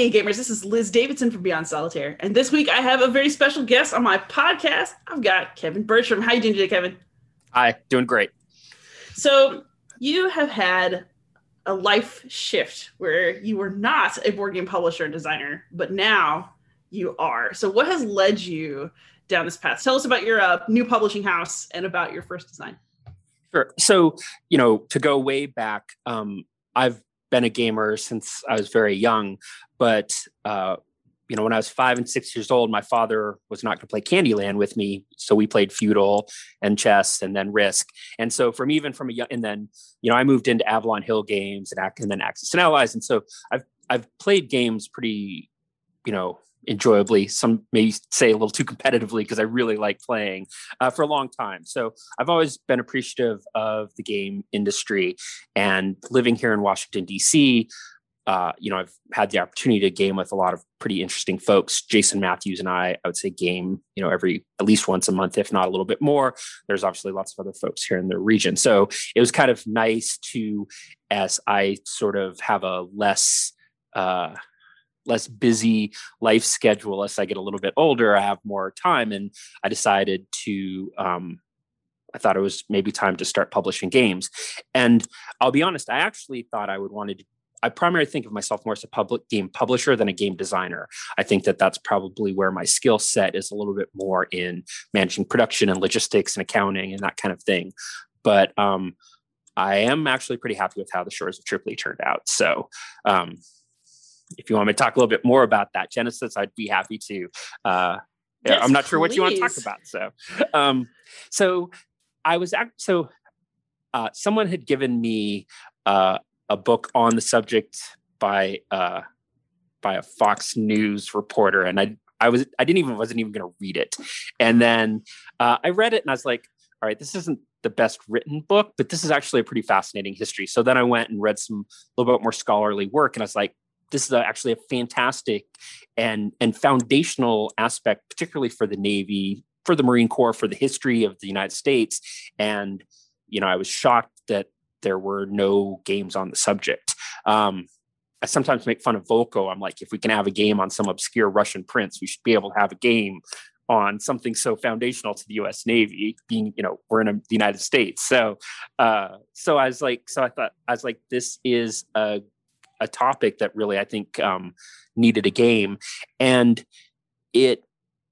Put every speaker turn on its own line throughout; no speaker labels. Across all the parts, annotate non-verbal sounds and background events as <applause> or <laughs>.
Hey gamers, this is Liz Davidson from Beyond Solitaire, and this week I have a very special guest on my podcast. I've got Kevin Bertram. How you doing today, Kevin?
Hi, doing great.
So you have had a life shift where you were not a board game publisher and designer, but now you are. So what has led you down this path? Tell us about your uh, new publishing house and about your first design.
Sure. So you know, to go way back, um, I've been a gamer since I was very young, but uh, you know, when I was five and six years old, my father was not going to play Candyland with me, so we played Feudal and chess, and then Risk. And so, from even from a young, and then you know, I moved into Avalon Hill Games and, and then Axis and Allies, and so I've I've played games pretty, you know, enjoyably some maybe say a little too competitively because i really like playing uh, for a long time so i've always been appreciative of the game industry and living here in washington d.c uh, you know i've had the opportunity to game with a lot of pretty interesting folks jason matthews and i i would say game you know every at least once a month if not a little bit more there's obviously lots of other folks here in the region so it was kind of nice to as i sort of have a less uh, less busy life schedule as I get a little bit older. I have more time, and I decided to. Um, I thought it was maybe time to start publishing games, and I'll be honest. I actually thought I would wanted to. I primarily think of myself more as a public game publisher than a game designer. I think that that's probably where my skill set is a little bit more in managing production and logistics and accounting and that kind of thing. But um, I am actually pretty happy with how the Shores of Tripoli turned out. So um, if you want me to talk a little bit more about that Genesis, I'd be happy to. Uh, yes, I'm not sure what you want to talk about. So, um, so I was act- so uh, someone had given me uh, a book on the subject by uh, by a Fox News reporter, and I I was I didn't even wasn't even going to read it, and then uh, I read it and I was like, all right, this isn't the best written book, but this is actually a pretty fascinating history. So then I went and read some a little bit more scholarly work, and I was like, this is actually a fantastic and and foundational aspect, particularly for the Navy, for the Marine Corps, for the history of the United States. And you know, I was shocked that there were no games on the subject. Um, I sometimes make fun of Volko. I'm like, if we can have a game on some obscure Russian prince, we should be able to have a game on something so foundational to the U.S. Navy, being you know we're in a, the United States. So, uh, so I was like, so I thought I was like, this is a a topic that really I think um, needed a game, and it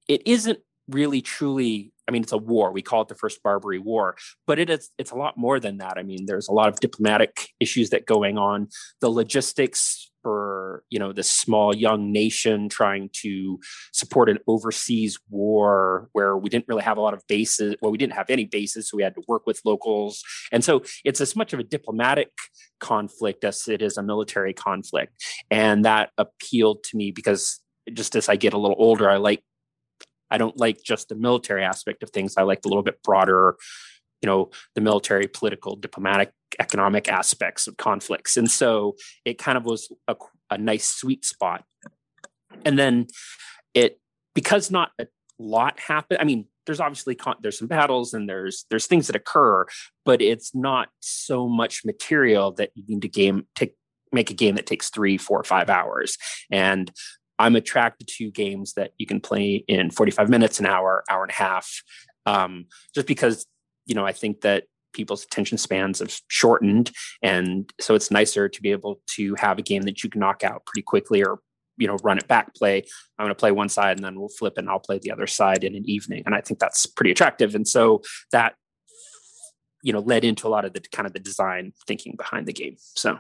it isn't really truly I mean, it's a war. We call it the First Barbary War, but it is it's a lot more than that. I mean, there's a lot of diplomatic issues that going on. The logistics for you know this small young nation trying to support an overseas war where we didn't really have a lot of bases well we didn't have any bases so we had to work with locals and so it's as much of a diplomatic conflict as it is a military conflict and that appealed to me because just as i get a little older i like i don't like just the military aspect of things. I like the little bit broader you know the military political diplomatic economic aspects of conflicts. And so it kind of was a, a nice sweet spot. And then it because not a lot happened i mean there's obviously con- there's some battles and there's there's things that occur but it's not so much material that you need to game take make a game that takes three four five hours. And i'm attracted to games that you can play in 45 minutes an hour hour and a half um, just because you know, I think that people's attention spans have shortened. And so it's nicer to be able to have a game that you can knock out pretty quickly or, you know, run it back, play. I'm going to play one side and then we'll flip and I'll play the other side in an evening. And I think that's pretty attractive. And so that, you know, led into a lot of the kind of the design thinking behind the game. So.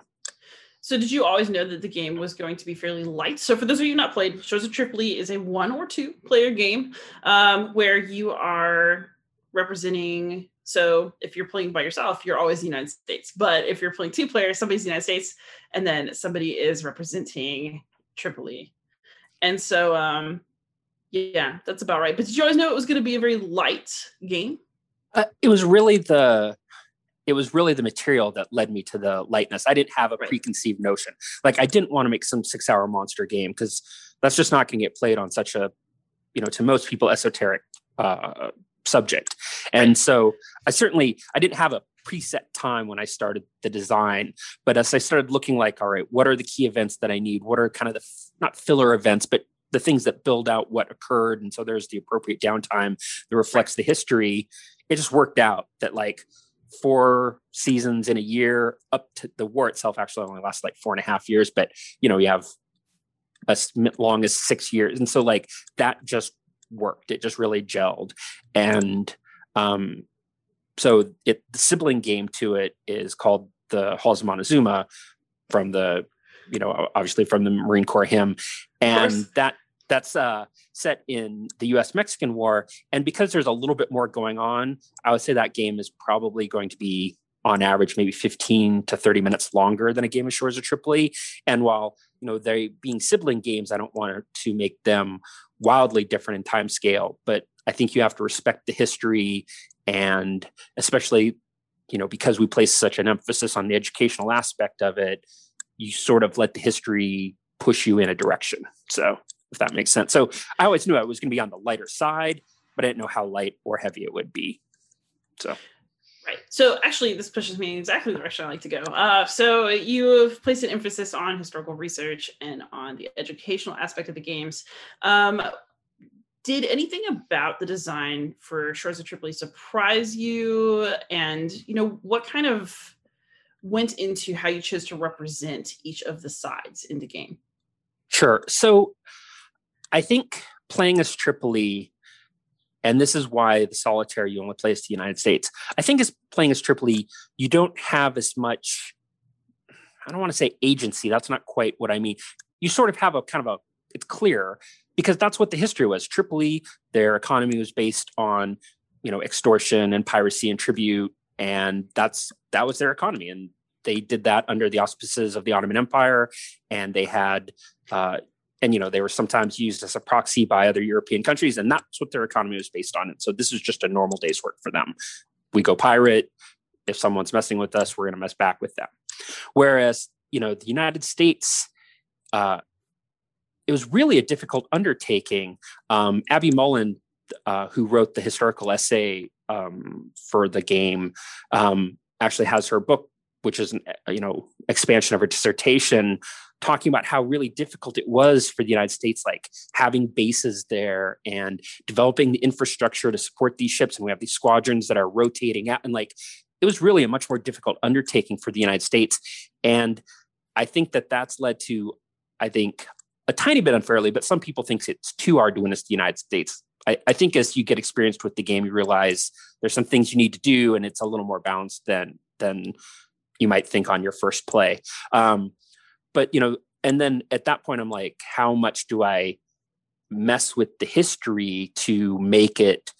So did you always know that the game was going to be fairly light? So for those of you not played, Shores of Tripoli is a one or two player game um, where you are representing so if you're playing by yourself, you're always the United States. But if you're playing two players, somebody's the United States, and then somebody is representing Tripoli. And so, um, yeah, that's about right. But did you always know it was going to be a very light game?
Uh, it was really the it was really the material that led me to the lightness. I didn't have a right. preconceived notion. Like I didn't want to make some six hour monster game because that's just not going to get played on such a, you know, to most people esoteric uh, subject. And so I certainly I didn't have a preset time when I started the design. But as I started looking like, all right, what are the key events that I need? What are kind of the not filler events, but the things that build out what occurred. And so there's the appropriate downtime that reflects the history. It just worked out that like four seasons in a year up to the war itself actually only lasts like four and a half years, but you know, you have as long as six years. And so like that just worked. It just really gelled. And um, so it the sibling game to it is called the Halls of Montezuma from the you know obviously from the Marine Corps hymn, and that that's uh, set in the U.S. Mexican War. And because there's a little bit more going on, I would say that game is probably going to be on average maybe 15 to 30 minutes longer than a game of Shores of Tripoli. And while you know they being sibling games, I don't want to make them wildly different in time scale, but I think you have to respect the history and especially you know because we place such an emphasis on the educational aspect of it you sort of let the history push you in a direction so if that makes sense so i always knew i was going to be on the lighter side but i didn't know how light or heavy it would be so
Right. So actually, this pushes me exactly the direction I like to go. Uh, so you've placed an emphasis on historical research and on the educational aspect of the games. Um, did anything about the design for Shores of Tripoli surprise you? And you know, what kind of went into how you chose to represent each of the sides in the game?
Sure. So I think playing as Tripoli, and this is why the solitaire you only play as the United States. I think as playing as Tripoli, you don't have as much. I don't want to say agency. That's not quite what I mean. You sort of have a kind of a. It's clear because that's what the history was. Tripoli, their economy was based on, you know, extortion and piracy and tribute, and that's that was their economy. And they did that under the auspices of the Ottoman Empire, and they had. Uh, and you know they were sometimes used as a proxy by other European countries, and that's what their economy was based on. And so this is just a normal day's work for them. We go pirate. If someone's messing with us, we're going to mess back with them. Whereas you know the United States uh, it was really a difficult undertaking. Um, Abby Mullen, uh, who wrote the historical essay um, for the game, um, actually has her book, which is an uh, you know expansion of her dissertation, talking about how really difficult it was for the United States, like having bases there and developing the infrastructure to support these ships. And we have these squadrons that are rotating out, and like it was really a much more difficult undertaking for the United States. And I think that that's led to, I think, a tiny bit unfairly, but some people think it's too Arduinous the United States. I, I, think as you get experienced with the game, you realize there's some things you need to do, and it's a little more balanced than than you might think on your first play. Um, but you know, and then at that point, I'm like, how much do I mess with the history to make it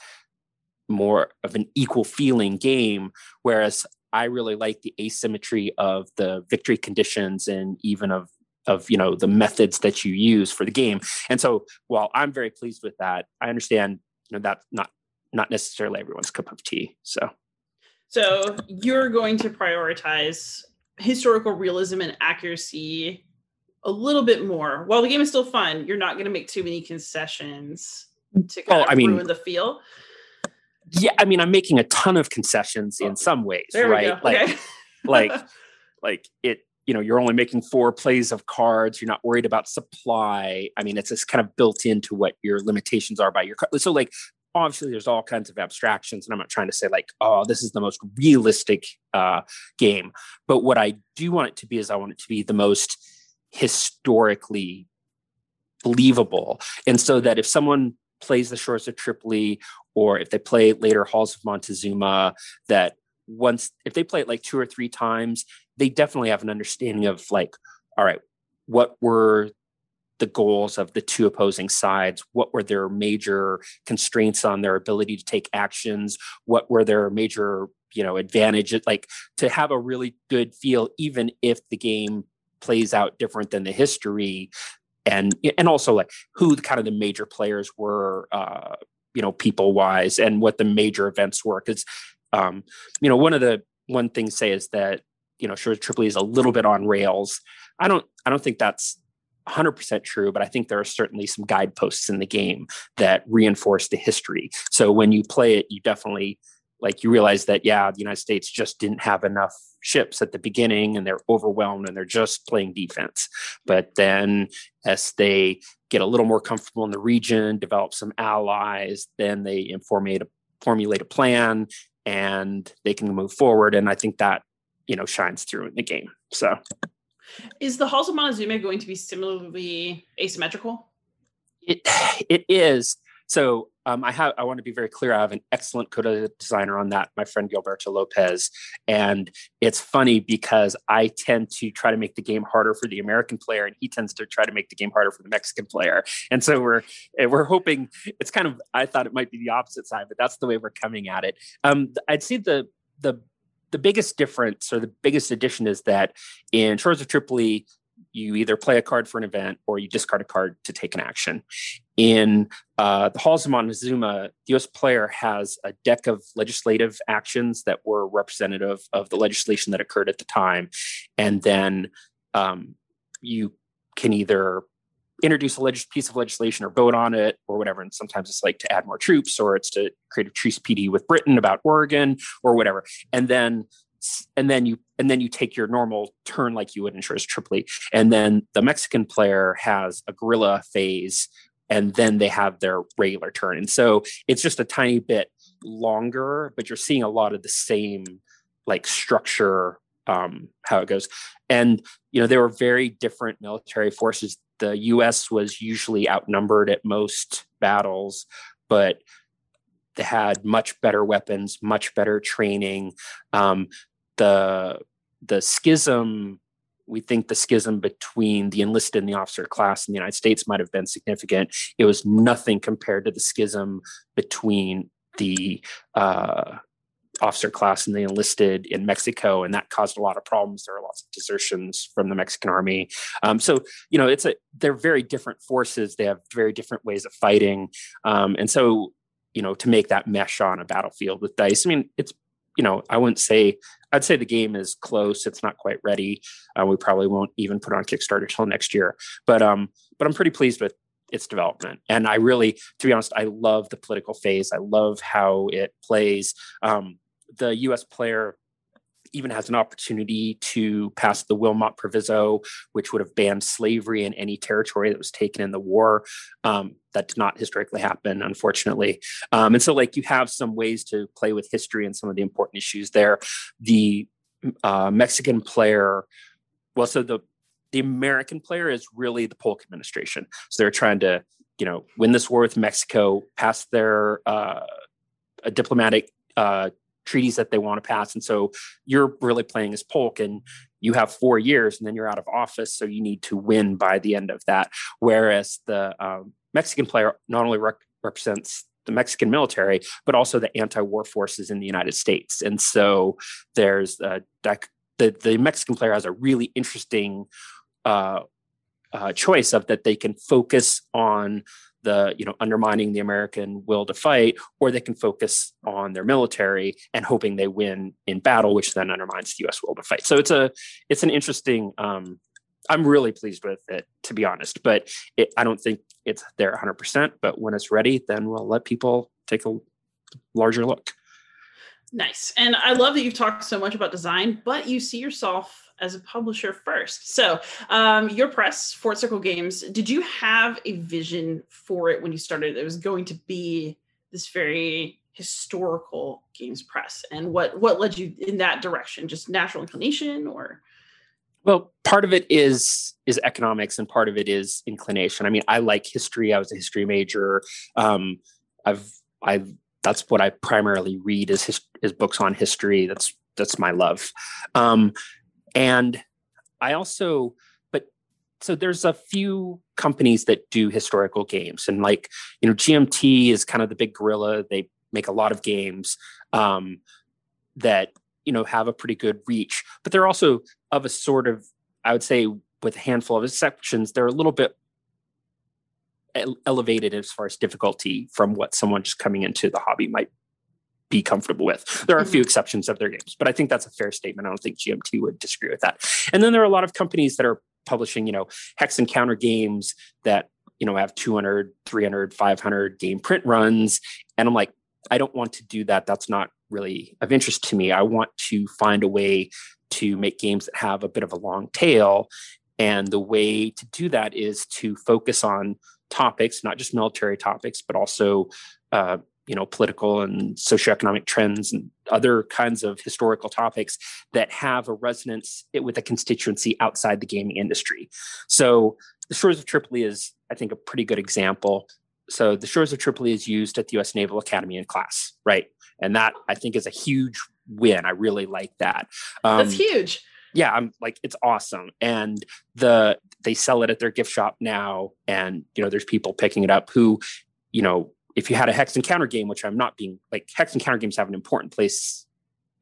more of an equal feeling game? Whereas I really like the asymmetry of the victory conditions and even of of you know the methods that you use for the game and so while i'm very pleased with that i understand you know that's not not necessarily everyone's cup of tea so
so you're going to prioritize historical realism and accuracy a little bit more. While the game is still fun you're not going to make too many concessions to kind well, of I mean, ruin the feel.
yeah i mean i'm making a ton of concessions in oh, some ways right? like okay. like <laughs> like it you know you're only making four plays of cards you're not worried about supply. I mean it's just kind of built into what your limitations are by your card so like obviously there's all kinds of abstractions and i'm not trying to say like oh this is the most realistic uh, game but what i do want it to be is i want it to be the most historically believable. And so that if someone plays the shores of tripoli or if they play later halls of montezuma that once if they play it like two or three times they definitely have an understanding of like all right what were the goals of the two opposing sides? What were their major constraints on their ability to take actions? What were their major you know advantages? Like to have a really good feel even if the game plays out different than the history and and also like who the kind of the major players were uh you know people wise and what the major events were? Because um, you know, one of the one thing say is that you know, sure, Tripoli is a little bit on rails. I don't, I don't think that's 100% true, but I think there are certainly some guideposts in the game that reinforce the history. So when you play it, you definitely like you realize that yeah the united states just didn't have enough ships at the beginning and they're overwhelmed and they're just playing defense. But then as they get a little more comfortable in the region develop some allies then they formulate a, formulate a plan and they can move forward. And i think that you know shines through in the game. So
is the halls of montezuma going to be similarly asymmetrical
it it is so um, I have I want to be very clear. I have an excellent coda designer on that, my friend Gilberto Lopez, and it's funny because I tend to try to make the game harder for the American player, and he tends to try to make the game harder for the Mexican player. And so we're we're hoping it's kind of I thought it might be the opposite side, but that's the way we're coming at it. Um, I'd say the the the biggest difference or the biggest addition is that in Shores of Tripoli, you either play a card for an event or you discard a card to take an action. In uh, the Halls of Montezuma, the US player has a deck of legislative actions that were representative of the legislation that occurred at the time. And then um, you can either introduce a leg- piece of legislation or vote on it or whatever. And sometimes it's like to add more troops or it's to create a truce PD with Britain about Oregon or whatever. And then and then you and then you take your normal turn like you would in Shores Tripoli. And then the Mexican player has a guerrilla phase, and then they have their regular turn. And so it's just a tiny bit longer, but you're seeing a lot of the same like structure um, how it goes. And you know, there were very different military forces. The U.S. was usually outnumbered at most battles, but they had much better weapons, much better training. Um, the the schism we think the schism between the enlisted and the officer class in the United States might have been significant. It was nothing compared to the schism between the uh, officer class and they enlisted in Mexico, and that caused a lot of problems. There are lots of desertions from the Mexican army. Um, so you know, it's a they're very different forces. They have very different ways of fighting, um, and so you know, to make that mesh on a battlefield with dice. I mean, it's you know, I wouldn't say I'd say the game is close. It's not quite ready. Uh, we probably won't even put on Kickstarter till next year. But um, but I'm pretty pleased with its development. And I really, to be honest, I love the political phase. I love how it plays. Um, the U.S. player even has an opportunity to pass the Wilmot Proviso, which would have banned slavery in any territory that was taken in the war. Um, that did not historically happen, unfortunately. Um, and so, like, you have some ways to play with history and some of the important issues there. The uh, Mexican player, well, so the the American player is really the Polk administration. So they're trying to, you know, win this war with Mexico, pass their uh, a diplomatic uh, treaties that they want to pass. And so you're really playing as Polk and you have four years and then you're out of office. So you need to win by the end of that. Whereas the um, Mexican player not only rec- represents the Mexican military, but also the anti-war forces in the United States. And so there's a, the, the Mexican player has a really interesting uh, uh, choice of that they can focus on the you know undermining the American will to fight, or they can focus on their military and hoping they win in battle, which then undermines the U.S. will to fight. So it's a it's an interesting. Um, I'm really pleased with it, to be honest. But it, I don't think it's there 100. percent But when it's ready, then we'll let people take a larger look.
Nice, and I love that you've talked so much about design, but you see yourself as a publisher first. So, um, your press, Fort Circle Games, did you have a vision for it when you started? It was going to be this very historical games press, and what what led you in that direction? Just natural inclination, or?
Well, part of it is is economics, and part of it is inclination. I mean, I like history. I was a history major. Um, I've I've that's what I primarily read is his, is books on history. That's that's my love. Um, and I also, but so there's a few companies that do historical games, and like you know, GMT is kind of the big gorilla. They make a lot of games um, that you know have a pretty good reach, but they're also of a sort of, I would say, with a handful of exceptions, they're a little bit elevated as far as difficulty from what someone just coming into the hobby might be comfortable with. There are a few mm-hmm. exceptions of their games, but I think that's a fair statement. I don't think GMT would disagree with that. And then there are a lot of companies that are publishing, you know, hex and counter games that, you know, have 200, 300, 500 game print runs. And I'm like, I don't want to do that. That's not really of interest to me. I want to find a way to make games that have a bit of a long tail. And the way to do that is to focus on topics, not just military topics, but also uh, you know political and socioeconomic trends and other kinds of historical topics that have a resonance with a constituency outside the gaming industry. So the Shores of Tripoli is, I think, a pretty good example. So the Shores of Tripoli is used at the U.S. Naval Academy in class, right? And that I think is a huge win. I really like that.
Um, That's huge.
Yeah, I'm like it's awesome, and the they sell it at their gift shop now, and you know there's people picking it up who, you know, if you had a hex and counter game, which I'm not being like hex and counter games have an important place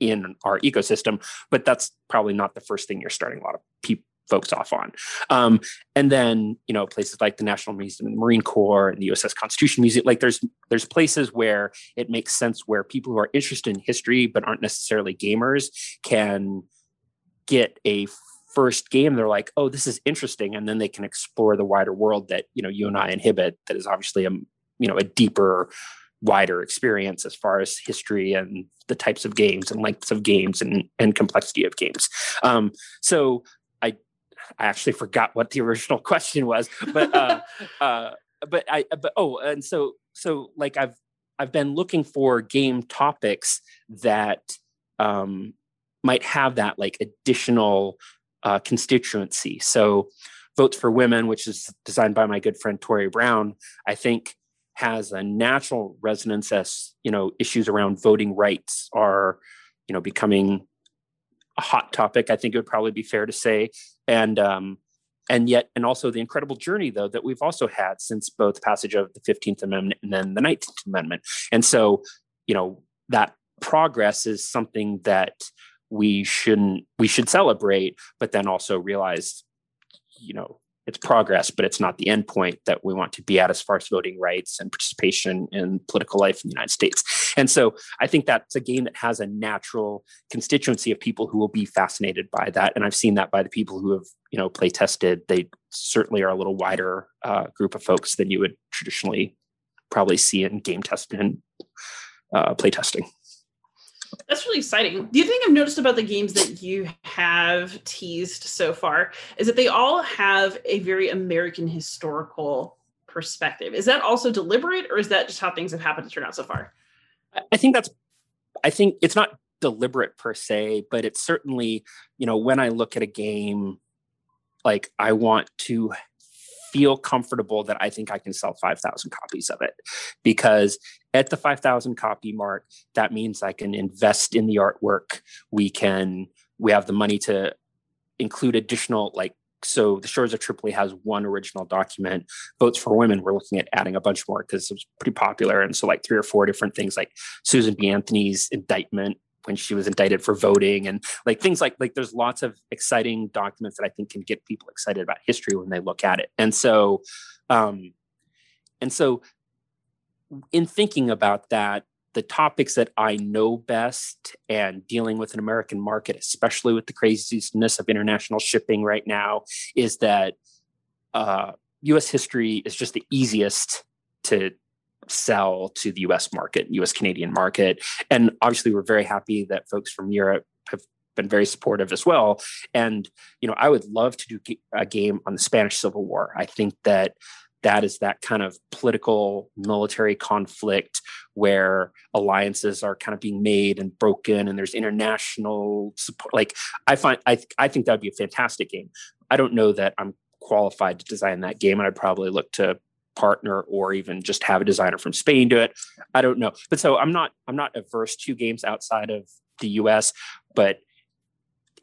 in our ecosystem, but that's probably not the first thing you're starting a lot of people folks off on. Um, and then you know places like the National Museum and the Marine Corps and the USS Constitution Museum, like there's there's places where it makes sense where people who are interested in history but aren't necessarily gamers can get a first game they're like oh this is interesting and then they can explore the wider world that you know you and i inhibit that is obviously a you know a deeper wider experience as far as history and the types of games and lengths of games and, and complexity of games. Um, so I I actually forgot what the original <laughs> question was, but uh, <laughs> uh, but I but oh and so so like I've I've been looking for game topics that um, might have that like additional uh, constituency. So votes for women, which is designed by my good friend Tori Brown, I think has a natural resonance as you know issues around voting rights are you know becoming a hot topic i think it would probably be fair to say. And um and yet and also the incredible journey though that we've also had since both passage of the 15th amendment and then the 19th amendment. And so you know that progress is something that we shouldn't we should celebrate but then also realize you know it's progress, but it's not the end point that we want to be at as far as voting rights and participation in political life in the United States. And so I think that's a game that has a natural constituency of people who will be fascinated by that. And I've seen that by the people who have, you know, play tested. They certainly are a little wider uh, group of folks than you would traditionally probably see in game testing and uh, play testing.
That's really exciting. The other thing I've noticed about the games that you have teased so far is that they all have a very American historical perspective. Is that also deliberate, or is that just how things have happened to turn out so far?
I think that's, I think it's not deliberate per se, but it's certainly, you know, when I look at a game, like I want to feel comfortable that I think I can sell 5,000 copies of it because at the 5,000 copy mark, that means I can invest in the artwork. We can, we have the money to include additional, like, so the Shores of Tripoli has one original document. Votes for Women, we're looking at adding a bunch more because it was pretty popular. And so, like, three or four different things, like Susan B. Anthony's indictment when she was indicted for voting and like things like like there's lots of exciting documents that I think can get people excited about history when they look at it. And so um and so in thinking about that the topics that I know best and dealing with an American market, especially with the craziness of international shipping right now, is that uh, US history is just the easiest to sell to the US market, US Canadian market. And obviously, we're very happy that folks from Europe have been very supportive as well. And, you know, I would love to do a game on the Spanish Civil War. I think that that is that kind of political military conflict where alliances are kind of being made and broken and there's international support like i find i, I think that would be a fantastic game i don't know that i'm qualified to design that game and i'd probably look to partner or even just have a designer from Spain do it. I don't know. But so I'm not I'm not averse to games outside of the US, but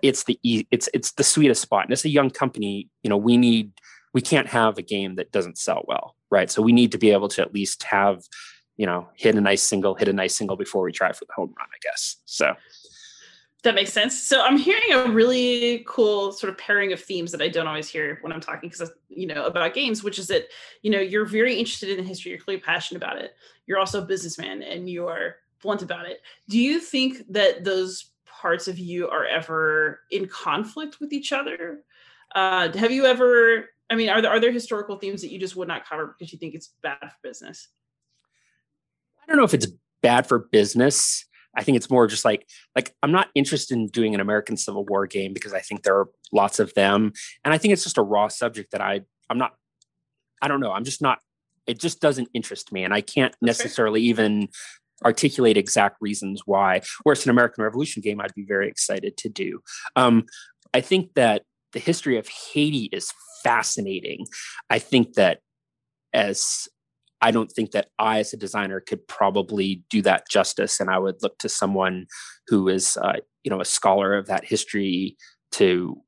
it's the it's it's the sweetest spot. And it's a young company, you know, we need we can't have a game that doesn't sell well, right? So we need to be able to at least have, you know, hit a nice single, hit a nice single before we try for the home run, I guess. So
that makes sense. So I'm hearing a really cool sort of pairing of themes that I don't always hear when I'm talking because you know about games, which is that you know you're very interested in the history, you're clearly passionate about it. You're also a businessman and you are blunt about it. Do you think that those parts of you are ever in conflict with each other? Uh, have you ever? I mean, are there are there historical themes that you just would not cover because you think it's bad for business?
I don't know if it's bad for business I think it's more just like like I'm not interested in doing an American Civil War game because I think there are lots of them, and I think it's just a raw subject that I I'm not I don't know I'm just not it just doesn't interest me, and I can't necessarily even articulate exact reasons why. Whereas an American Revolution game, I'd be very excited to do. Um, I think that the history of Haiti is fascinating. I think that as I don't think that I, as a designer, could probably do that justice, and I would look to someone who is, uh, you know, a scholar of that history to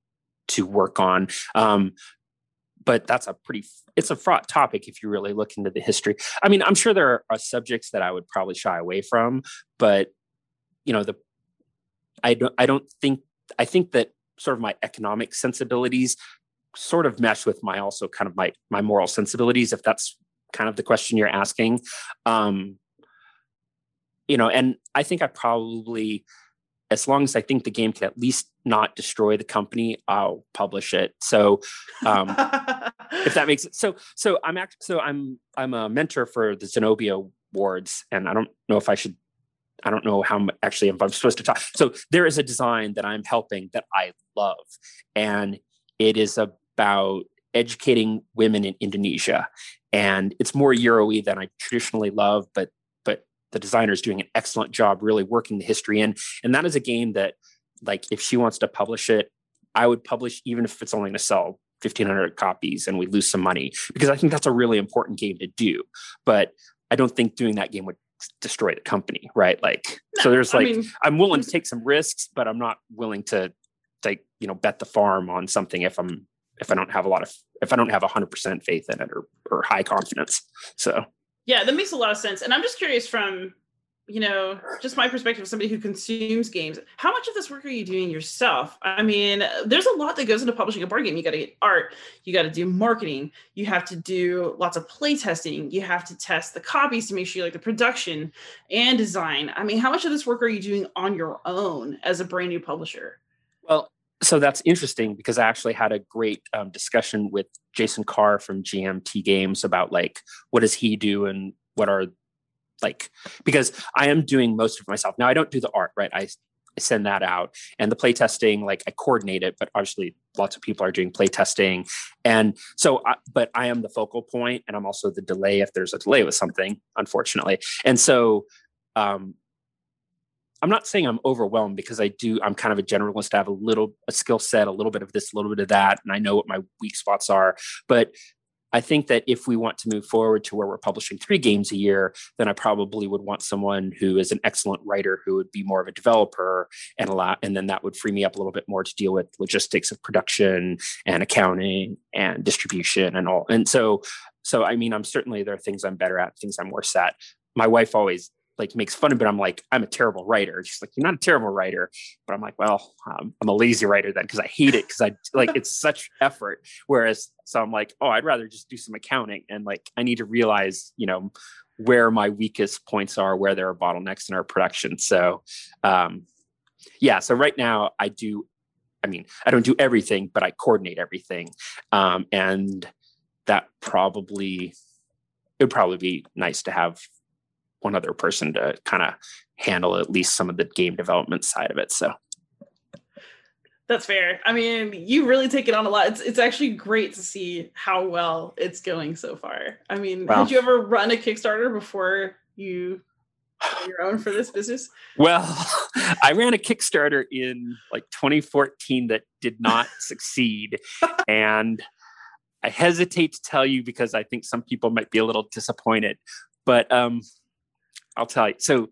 to work on. Um, but that's a pretty it's a fraught topic if you really look into the history. I mean, I'm sure there are subjects that I would probably shy away from, but you know, the I don't I don't think I think that sort of my economic sensibilities sort of mesh with my also kind of my my moral sensibilities if that's kind of the question you're asking um you know and i think i probably as long as i think the game can at least not destroy the company i'll publish it so um if that makes it so so i'm act so i'm i'm a mentor for the zenobia awards and i don't know if i should I don't know how actually if I'm supposed to talk. So there is a design that I'm helping that I love, and it is about educating women in Indonesia. And it's more Euro-y than I traditionally love, but but the designer is doing an excellent job really working the history in. And that is a game that, like, if she wants to publish it, I would publish even if it's only going to sell 1500 copies and we lose some money because I think that's a really important game to do. But I don't think doing that game would destroy the company, right? Like, no, so there's like, I mean, I'm willing to take some risks, but I'm not willing to like, you know, bet the farm on something if I'm if I don't have a lot of if I don't have hundred percent faith in it or or high confidence. So.
Yeah, that makes a lot of sense. And I'm just curious from you know just my perspective of somebody who consumes games how much of this work are you doing yourself? I mean there's a lot that goes into publishing a board game. You got to get art you got to do marketing you have to do lots of play testing you have to test the copies to make sure you like the production and design. I mean how much of this work are you doing on your own as a brand new publisher?
Well so that's interesting because I actually had a great um, discussion with Jason Carr from GMT Games about like what does he do and what are like because I am doing most of myself now. I don't do the art, right? I, send that out and the play testing, like I coordinate it, but obviously lots of people are doing play testing, and so I, but I am the focal point, and I'm also the delay if there's a delay with something, unfortunately, and so um, I'm not saying I'm overwhelmed because I do. I'm kind of a generalist. I have a little a skill set, a little bit of this, a little bit of that, and I know what my weak spots are. But I think that if we want to move forward to where we're publishing three games a year, then I probably would want someone who is an excellent writer who would be more of a developer and a lot, and then that would free me up a little bit more to deal with logistics of production and accounting and distribution and all. And so, so I mean, I'm certainly there are things I'm better at, things I'm worse at. My wife always like makes fun of it. I'm like, I'm a terrible writer. She's like, you're not a terrible writer, but I'm like, well, um, I'm a lazy writer then because I hate it because I like it's such effort. Whereas, so I'm like, oh, I'd rather just do some accounting and like I need to realize, you know, where my weakest points are, where there are bottlenecks in our production. So, um, yeah. So right now I do. I mean, I don't do everything, but I coordinate everything, um, and that probably it would probably be nice to have one other person to kind of handle at least some of the game development side of it. So
that's fair. I mean, you really take it on a lot. It's it's actually great to see how well it's going so far. I mean, wow. had you ever run a Kickstarter before you your own for this business?
Well, <laughs> I ran a Kickstarter in like 2014 that did not <laughs> succeed. And I hesitate to tell you because I think some people might be a little disappointed. But um, I'll tell you. So,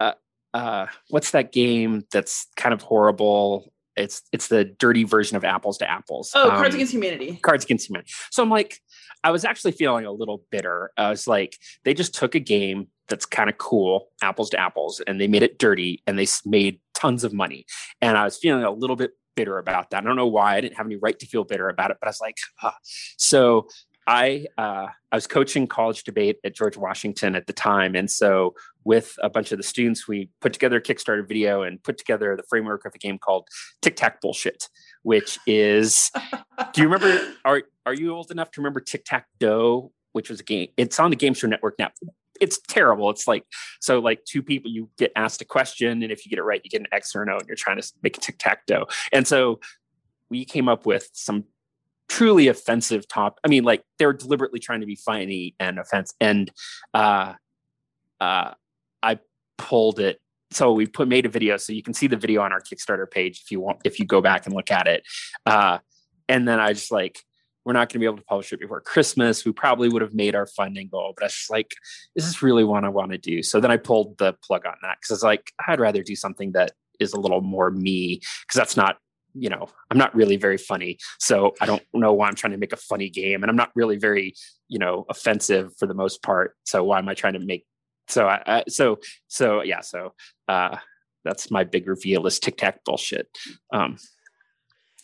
uh, uh, what's that game that's kind of horrible? It's it's the dirty version of Apples to Apples.
Oh, um, Cards Against Humanity.
Cards Against Humanity. So I'm like, I was actually feeling a little bitter. I was like, they just took a game that's kind of cool, Apples to Apples, and they made it dirty, and they made tons of money. And I was feeling a little bit bitter about that. I don't know why. I didn't have any right to feel bitter about it, but I was like, huh. so I uh, I was coaching college debate at George Washington at the time, and so with a bunch of the students, we put together a Kickstarter video and put together the framework of a game called Tic Tac Bullshit, which is. do you remember? <laughs> Are Are you old enough to remember Tic Tac Dough? Which was a game. It's on the Game Show Network now. it's terrible. It's like so like two people you get asked a question, and if you get it right, you get an X or no, and you're trying to make a tic tac toe. And so we came up with some truly offensive top. I mean, like they're deliberately trying to be funny and offense. And uh, uh, I pulled it. So we put made a video, so you can see the video on our Kickstarter page if you want. If you go back and look at it, uh, and then I just like we're not going to be able to publish it before Christmas. We probably would have made our funding goal, but I was just like, is this really what I want to do? So then I pulled the plug on that because I was like, I'd rather do something that is a little more me because that's not, you know, I'm not really very funny. So I don't know why I'm trying to make a funny game and I'm not really very, you know, offensive for the most part. So why am I trying to make, so I, I so, so yeah. So, uh, that's my big reveal is tic tac bullshit. Um,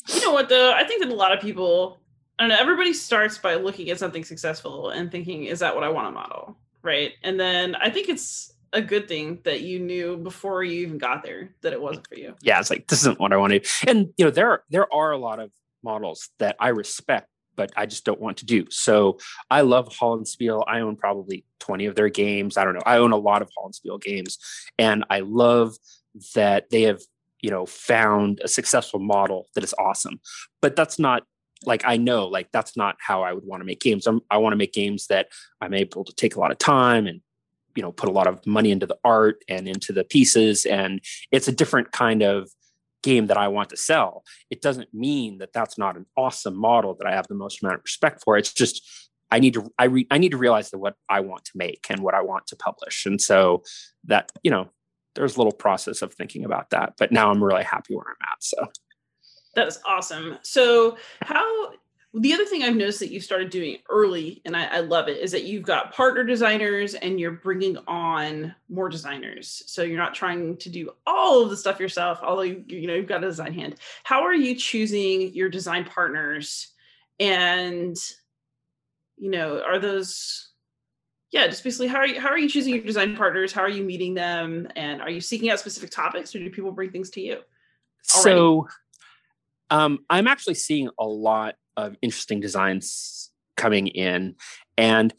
you know what though? I think that a lot of people I don't know, everybody starts by looking at something successful and thinking, is that what I want to model? Right. And then I think it's a good thing that you knew before you even got there that it wasn't for you.
Yeah, it's like this isn't what I wanted. And you know, there are there are a lot of models that I respect, but I just don't want to do. So I love Hollandspiele. I own probably 20 of their games. I don't know. I own a lot of Hollandspiele games. And I love that they have, you know, found a successful model that is awesome. But that's not like I know like that's not how I would want to make games. I'm, I want to make games that I'm able to take a lot of time and you know put a lot of money into the art and into the pieces and it's a different kind of game that I want to sell. It doesn't mean that that's not an awesome model that I have the most amount of respect for. It's just I need to I re, I need to realize that what I want to make and what I want to publish. And so that, you know, there's a little process of thinking about that, but now I'm really happy where I'm at. So
that is awesome. So, how the other thing I've noticed that you started doing early, and I, I, love it, is that you've got partner designers and you're bringing on more designers. So you're not trying to do all of the stuff yourself, although you, you know you've got a design hand. How are you choosing your design partners? And you know, are those yeah, just basically how are you how are you choosing your design partners? How are you meeting them? And are you seeking out specific topics or do people bring things to you?
Already? So um, I'm actually seeing a lot of interesting designs coming in, and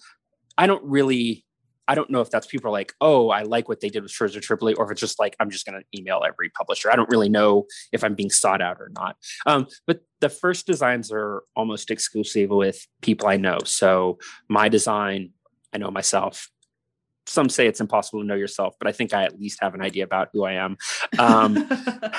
I don't really, I don't know if that's people are like, oh, I like what they did with of Tripoli, or if it's just like I'm just going to email every publisher. I don't really know if I'm being sought out or not. Um, but the first designs are almost exclusive with people I know. So my design, I know myself some say it's impossible to know yourself, but I think I at least have an idea about who I am. Um,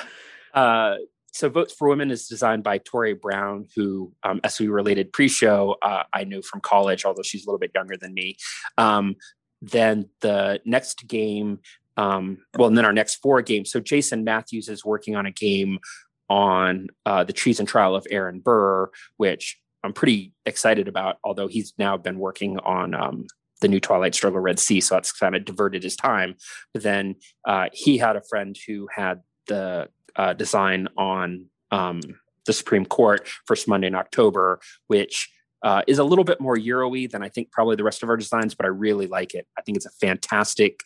<laughs> uh, so votes for women is designed by tori brown who um, as we related pre-show uh, i knew from college although she's a little bit younger than me um, then the next game um, well and then our next four games so jason matthews is working on a game on uh, the treason trial of aaron burr which i'm pretty excited about although he's now been working on um, the new Twilight Struggle Red Sea, so that's kind of diverted his time. But then uh, he had a friend who had the uh, design on um, the Supreme Court first Monday in October, which uh, is a little bit more Euro-y than I think probably the rest of our designs, but I really like it. I think it's a fantastic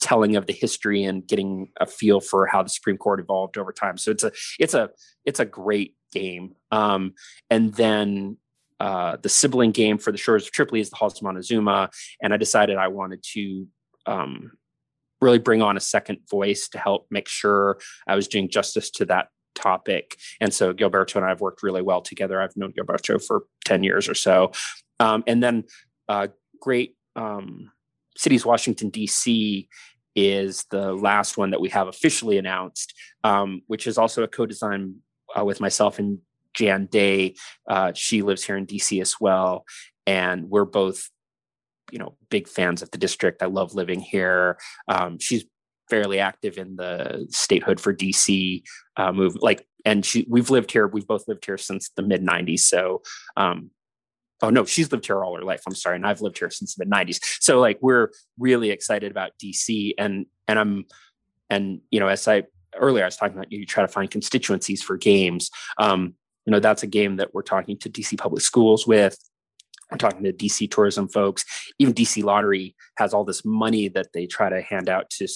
telling of the history and getting a feel for how the Supreme Court evolved over time. So it's a it's a it's a great game. Um, and then uh, the sibling game for the Shores of Tripoli is the Halls of Montezuma, and I decided I wanted to um, really bring on a second voice to help make sure I was doing justice to that topic. And so Gilberto and I have worked really well together. I've known Gilberto for 10 years or so. Um, and then uh, great um, cities, Washington, D.C. is the last one that we have officially announced, um, which is also a co-design uh, with myself and Jan Day. Uh, she lives here in DC as well. And we're both you know big fans of the district. I love living here. Um, she's fairly active in the statehood for DC uh, move. Like, and she we've lived here. We've both lived here since the mid '90s. So. Um, oh no, she's lived here all her life. I'm sorry, and I've lived here since the mid '90s. So like we're really excited about DC, and and I'm and you know as I earlier I was talking about you try to find constituencies for games. Um, you know that's a game that we're talking to DC public schools with I'm talking to DC tourism folks. Even DC Lottery has all this money that they try to hand out to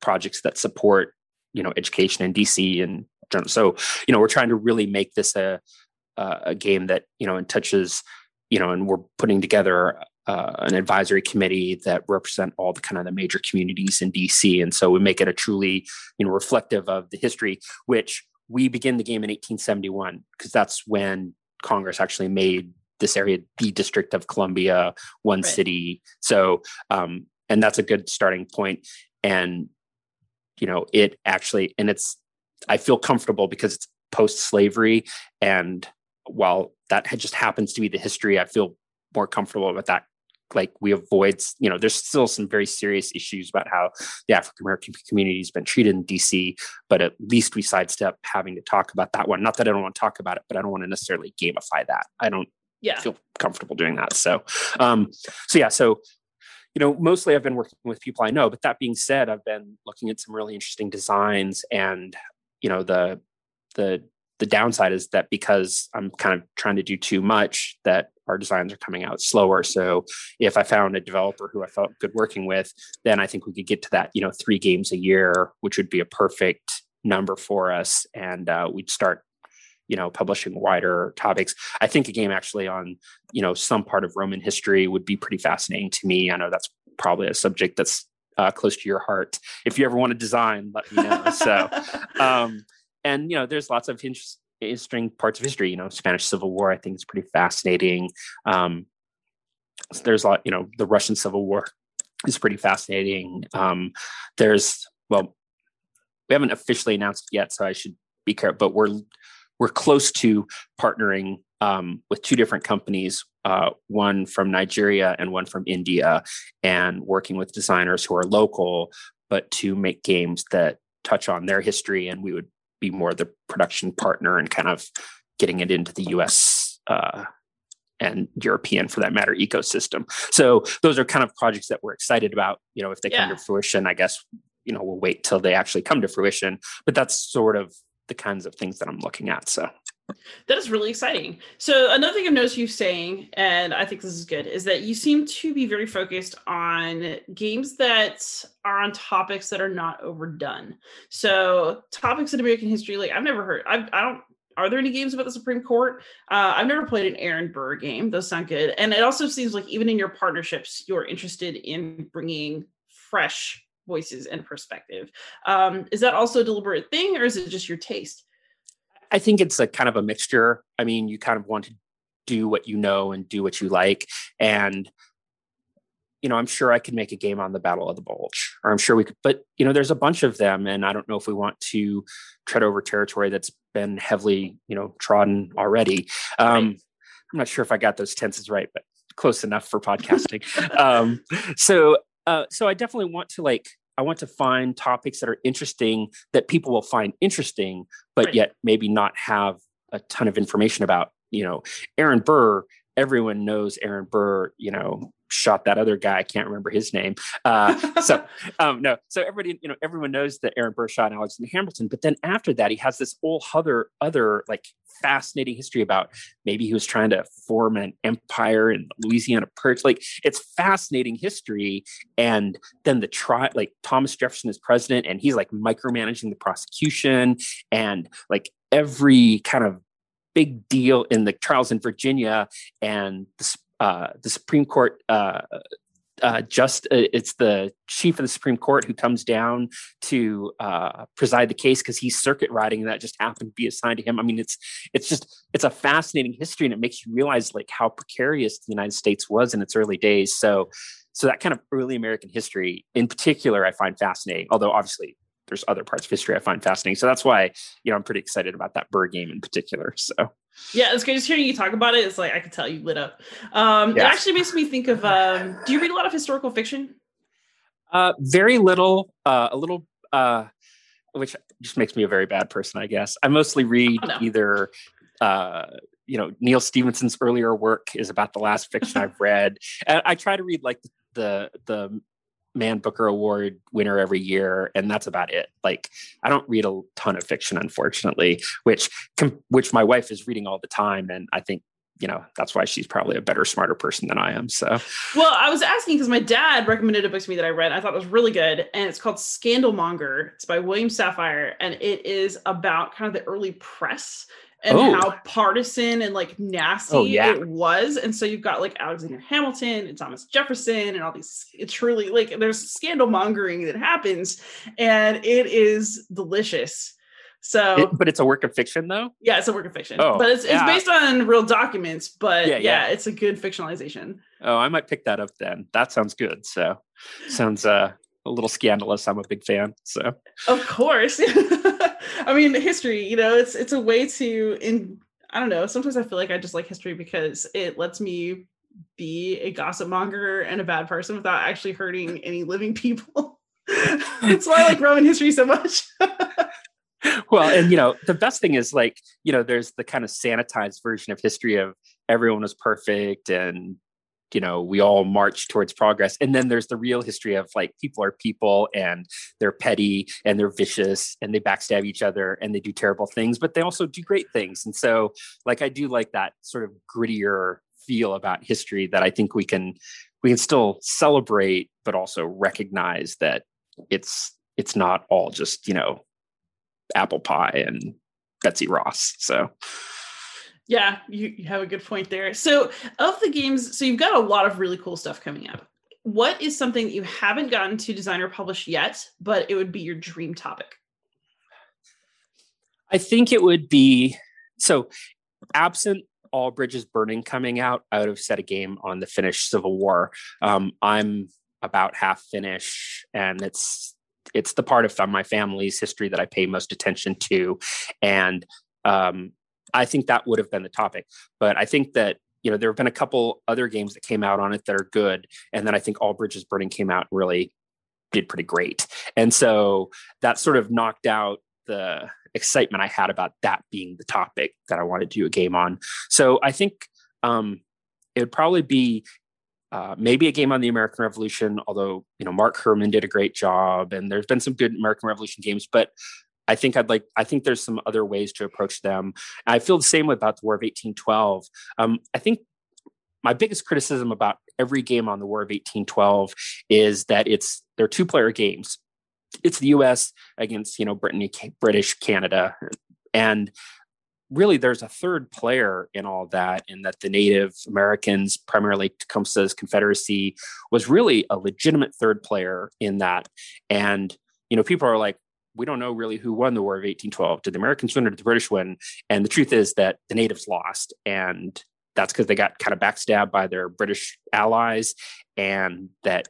projects that support, you know, education in DC. And so, you know, we're trying to really make this a a game that you know and touches, you know, and we're putting together uh, an advisory committee that represent all the kind of the major communities in DC, and so we make it a truly you know reflective of the history. Which we begin the game in 1871 because that's when Congress actually made this area the District of Columbia, one right. city. So, um, and that's a good starting point. And you know, it actually, and it's I feel comfortable because it's post slavery, and while that just happens to be the history, I feel more comfortable with that like we avoid you know there's still some very serious issues about how the african american community has been treated in dc but at least we sidestep having to talk about that one not that i don't want to talk about it but i don't want to necessarily gamify that i don't yeah. feel comfortable doing that so um so yeah so you know mostly i've been working with people i know but that being said i've been looking at some really interesting designs and you know the the the downside is that because I'm kind of trying to do too much, that our designs are coming out slower. So if I found a developer who I felt good working with, then I think we could get to that, you know, three games a year, which would be a perfect number for us, and uh, we'd start, you know, publishing wider topics. I think a game actually on, you know, some part of Roman history would be pretty fascinating to me. I know that's probably a subject that's uh, close to your heart. If you ever want to design, let me know. so. <laughs> Um, and you know there's lots of interesting parts of history you know spanish civil war i think is pretty fascinating um, there's a lot you know the russian civil war is pretty fascinating um, there's well we haven't officially announced yet so i should be careful but we're we're close to partnering um, with two different companies uh, one from nigeria and one from india and working with designers who are local but to make games that touch on their history and we would be more the production partner and kind of getting it into the US uh, and European, for that matter, ecosystem. So those are kind of projects that we're excited about. You know, if they yeah. come to fruition, I guess you know we'll wait till they actually come to fruition. But that's sort of the kinds of things that I'm looking at. So
that is really exciting. So another thing I've noticed you saying, and I think this is good, is that you seem to be very focused on games that are on topics that are not overdone. So topics in American history, like I've never heard. I've, I don't. Are there any games about the Supreme Court? Uh, I've never played an Aaron Burr game. Those sound good. And it also seems like even in your partnerships, you're interested in bringing fresh voices and perspective. Um, is that also a deliberate thing, or is it just your taste?
I think it's a kind of a mixture. I mean, you kind of want to do what you know and do what you like. And, you know, I'm sure I could make a game on the Battle of the Bulge, or I'm sure we could, but, you know, there's a bunch of them. And I don't know if we want to tread over territory that's been heavily, you know, trodden already. Um, right. I'm not sure if I got those tenses right, but close enough for podcasting. <laughs> um, so, uh, so I definitely want to like I want to find topics that are interesting that people will find interesting, but right. yet maybe not have a ton of information about. You know, Aaron Burr, everyone knows Aaron Burr, you know, shot that other guy. I can't remember his name. Uh, so <laughs> um, no, so everybody, you know, everyone knows that Aaron Burr shot Alexander Hamilton. But then after that, he has this whole other other like fascinating history about maybe he was trying to form an empire in Louisiana Purchase. Like it's fascinating history. And then the trial, like Thomas Jefferson is president, and he's like micromanaging the prosecution and like every kind of big deal in the trials in Virginia and the uh, the Supreme Court uh, uh, just uh, it's the chief of the Supreme Court who comes down to uh, preside the case because he's circuit riding and that just happened to be assigned to him. I mean, it's it's just it's a fascinating history and it makes you realize like how precarious the United States was in its early days. So so that kind of early American history in particular I find fascinating. Although obviously there's other parts of history I find fascinating. So that's why you know I'm pretty excited about that Burr game in particular. <laughs> So
yeah, it's good just hearing you talk about it. It's like I could tell you lit up. Um, yeah. It actually makes me think of. Um, do you read a lot of historical fiction?
Uh, very little. Uh, a little. Uh, which just makes me a very bad person, I guess. I mostly read oh, no. either. Uh, you know, Neal Stephenson's earlier work is about the last fiction I've <laughs> read. And I try to read like the the Man Booker Award winner every year, and that's about it. Like I don't read a ton of fiction, unfortunately, which which my wife is reading all the time, and I think you know that's why she's probably a better, smarter person than I am. So,
well, I was asking because my dad recommended a book to me that I read. I thought it was really good, and it's called Scandalmonger. It's by William Safire, and it is about kind of the early press and oh. how partisan and like nasty
oh, yeah.
it was. And so you've got like Alexander Hamilton and Thomas Jefferson and all these. It's truly like there's scandal mongering that happens, and it is delicious. So,
it, but it's a work of fiction, though.
Yeah, it's a work of fiction. Oh, but it's, it's based on real documents. But yeah, yeah, yeah, it's a good fictionalization.
Oh, I might pick that up then. That sounds good. So, sounds uh, a little scandalous. I'm a big fan. So,
of course. <laughs> I mean, history. You know, it's it's a way to in. I don't know. Sometimes I feel like I just like history because it lets me be a gossip monger and a bad person without actually hurting any living people. <laughs> That's why I like Roman history so much <laughs>
well, and you know, the best thing is like, you know, there's the kind of sanitized version of history of everyone was perfect and you know we all march towards progress and then there's the real history of like people are people and they're petty and they're vicious and they backstab each other and they do terrible things but they also do great things and so like i do like that sort of grittier feel about history that i think we can we can still celebrate but also recognize that it's it's not all just you know apple pie and Betsy Ross. So
yeah, you, you have a good point there. So of the games, so you've got a lot of really cool stuff coming up. What is something that you haven't gotten to design or publish yet, but it would be your dream topic?
I think it would be so absent all bridges burning coming out out of set a game on the finnish civil war um, i'm about half finnish and it's it's the part of my family's history that I pay most attention to, and um, I think that would have been the topic. But I think that you know there have been a couple other games that came out on it that are good, and then I think All Bridges Burning came out and really did pretty great, and so that sort of knocked out the excitement I had about that being the topic that I wanted to do a game on. So I think um, it would probably be uh, maybe a game on the American Revolution, although you know Mark Herman did a great job, and there's been some good American Revolution games. But I think I'd like I think there's some other ways to approach them. I feel the same about the War of 1812. Um, I think my biggest criticism about every game on the War of 1812 is that it's they're two player games. It's the U.S. against you know Britain, British, Canada, and really there's a third player in all that in that the native americans primarily tecumseh's confederacy was really a legitimate third player in that and you know people are like we don't know really who won the war of 1812 did the americans win or did the british win and the truth is that the natives lost and that's because they got kind of backstabbed by their british allies and that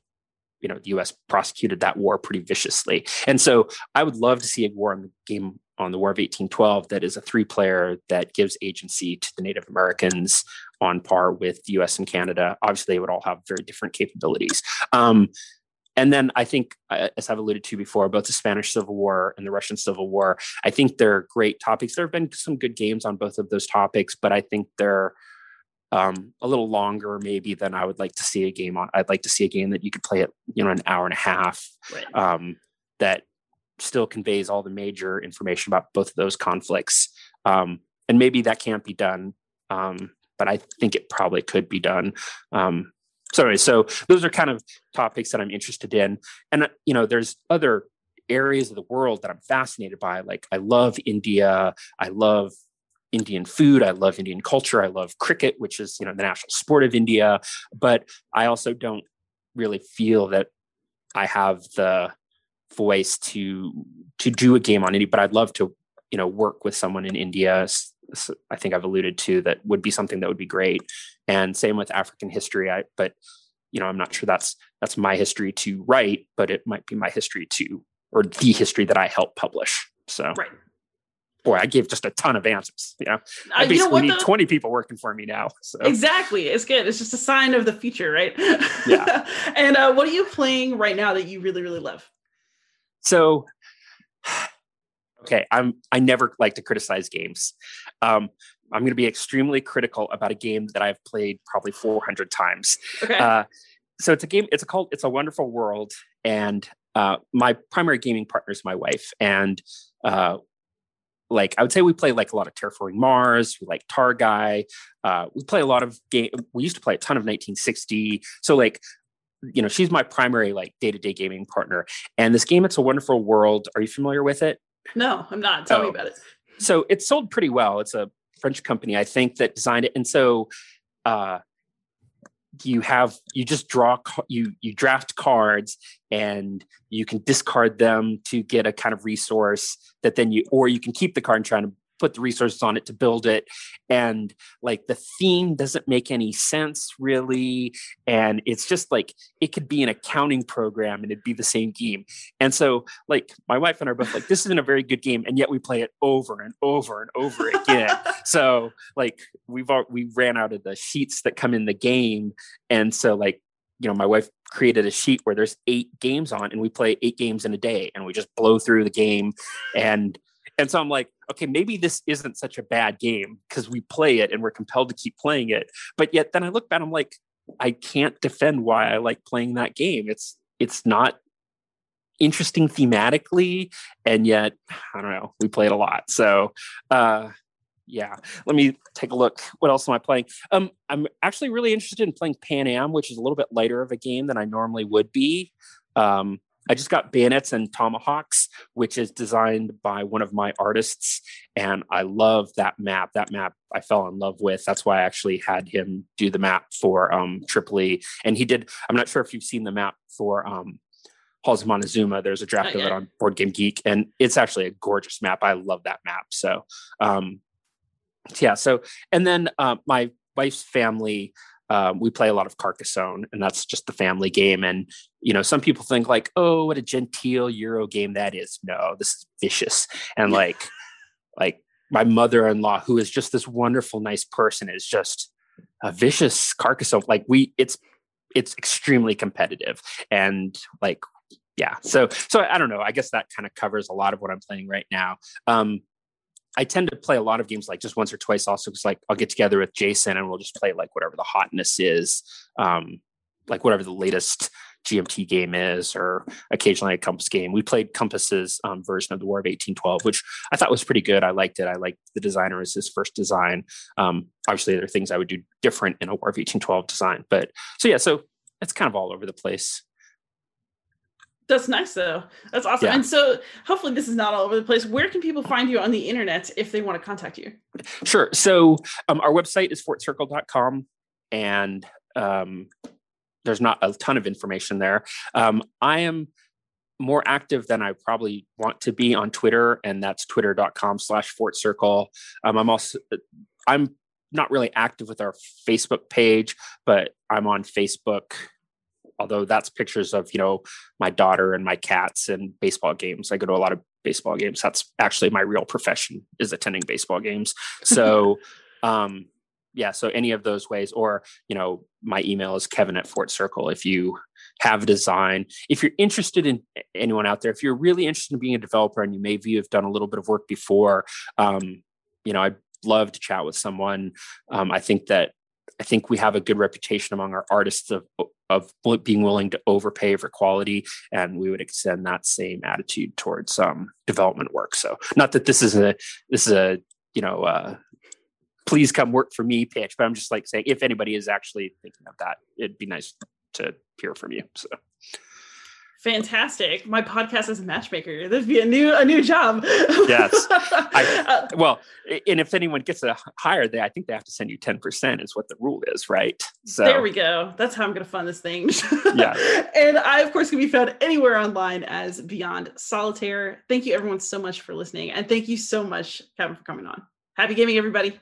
you know the us prosecuted that war pretty viciously and so i would love to see a war in the game on the War of 1812 that is a three player that gives agency to the Native Americans on par with the US and Canada. Obviously, they would all have very different capabilities. Um, and then I think, uh, as I've alluded to before, both the Spanish Civil War and the Russian Civil War, I think they're great topics. There have been some good games on both of those topics, but I think they're um, a little longer maybe than I would like to see a game on. I'd like to see a game that you could play it, you know, an hour and a half. Right. Um, that still conveys all the major information about both of those conflicts. Um, and maybe that can't be done, um, but I think it probably could be done. So anyway, so those are kind of topics that I'm interested in, and uh, you know, there's other areas of the world that I'm fascinated by. Like I love India, I love Indian food, I love Indian culture, I love cricket, which is you know the national sport of India, but I also don't really feel that I have the voice to to do a game on India, but I'd love to you know work with someone in India. I think I've alluded to that would be something that would be great. And same with African history. I but you know I'm not sure that's that's my history to write, but it might be my history to or the history that I help publish. So
right.
Boy, I gave just a ton of answers. You know, I basically uh, you know what, need though? 20 people working for me now. So
exactly. It's good. It's just a sign of the future, right?
Yeah. <laughs>
and uh, what are you playing right now that you really, really love?
So, okay, I'm I never like to criticize games. Um, I'm going to be extremely critical about a game that I've played probably 400 times.
Okay. Uh,
so it's a game. It's a called. It's a Wonderful World, and uh, my primary gaming partner is my wife, and uh, like I would say we play like a lot of Terraforming Mars, we like Targi, uh, we play a lot of game. We used to play a ton of 1960. So like you know she's my primary like day-to-day gaming partner and this game it's a wonderful world are you familiar with it
no i'm not tell oh. me about it
so it's sold pretty well it's a French company, I think, that designed it. And so uh, you have you just draw you you draft cards and you can discard them to get a kind of resource that then you or you can keep the card and try to put the resources on it to build it and like the theme doesn't make any sense really and it's just like it could be an accounting program and it'd be the same game. And so like my wife and i are both like this isn't a very good game and yet we play it over and over and over again. <laughs> So like we've all we ran out of the sheets that come in the game and so like you know my wife created a sheet where there's eight games on and we play eight games in a day and we just blow through the game and and so I'm like, okay, maybe this isn't such a bad game because we play it and we're compelled to keep playing it. But yet then I look back, I'm like, I can't defend why I like playing that game. It's it's not interesting thematically, and yet I don't know, we play it a lot. So uh yeah let me take a look what else am i playing um i'm actually really interested in playing pan am which is a little bit lighter of a game than i normally would be um I just got Bayonets and Tomahawks, which is designed by one of my artists. And I love that map. That map I fell in love with. That's why I actually had him do the map for um, Tripoli. And he did, I'm not sure if you've seen the map for um, Halls of Montezuma. There's a draft of it on Board Game Geek. And it's actually a gorgeous map. I love that map. So, um, yeah. So, and then uh, my wife's family um, we play a lot of Carcassonne, and that's just the family game. And you know, some people think like, "Oh, what a genteel Euro game that is." No, this is vicious. And like, like my mother-in-law, who is just this wonderful, nice person, is just a vicious Carcassonne. Like we, it's it's extremely competitive, and like yeah. So so I don't know. I guess that kind of covers a lot of what I'm playing right now. Um, I tend to play a lot of games like just once or twice also because like I'll get together with Jason and we'll just play like whatever the hotness is, um, like whatever the latest GMT game is, or occasionally a Compass game. We played Compass's um, version of the War of 1812, which I thought was pretty good. I liked it. I liked the designer as his first design. Um, obviously, there are things I would do different in a War of 1812 design, but so yeah, so it's kind of all over the place.
That's nice though. That's awesome. Yeah. And so hopefully this is not all over the place. Where can people find you on the internet if they want to contact you?
Sure. So um, our website is fortcircle.com and um, there's not a ton of information there. Um, I am more active than I probably want to be on Twitter, and that's twitter.com slash fortcircle. Um, I'm also, I'm not really active with our Facebook page, but I'm on Facebook although that's pictures of you know my daughter and my cats and baseball games. I go to a lot of baseball games. That's actually my real profession is attending baseball games. So <laughs> um yeah so any of those ways or you know my email is kevin at fort circle if you have design. If you're interested in anyone out there if you're really interested in being a developer and you maybe have done a little bit of work before um you know i'd love to chat with someone. Um, i think that I think we have a good reputation among our artists of of being willing to overpay for quality, and we would extend that same attitude towards um, development work. So, not that this is a this is a you know uh, please come work for me pitch, but I'm just like saying if anybody is actually thinking of that, it'd be nice to hear from you. So
fantastic. My podcast is a matchmaker. That'd be a new a new job. <laughs>
Yes. I, uh, well and if anyone gets a hire they i think they have to send you 10% is what the rule is right?
So there we go. That's how i'm gonna fund this thing. <laughs> Yeah. And i of course can be found anywhere online as beyond solitaire. Thank you everyone so much for listening and thank you so much kevin for coming on. Happy gaming everybody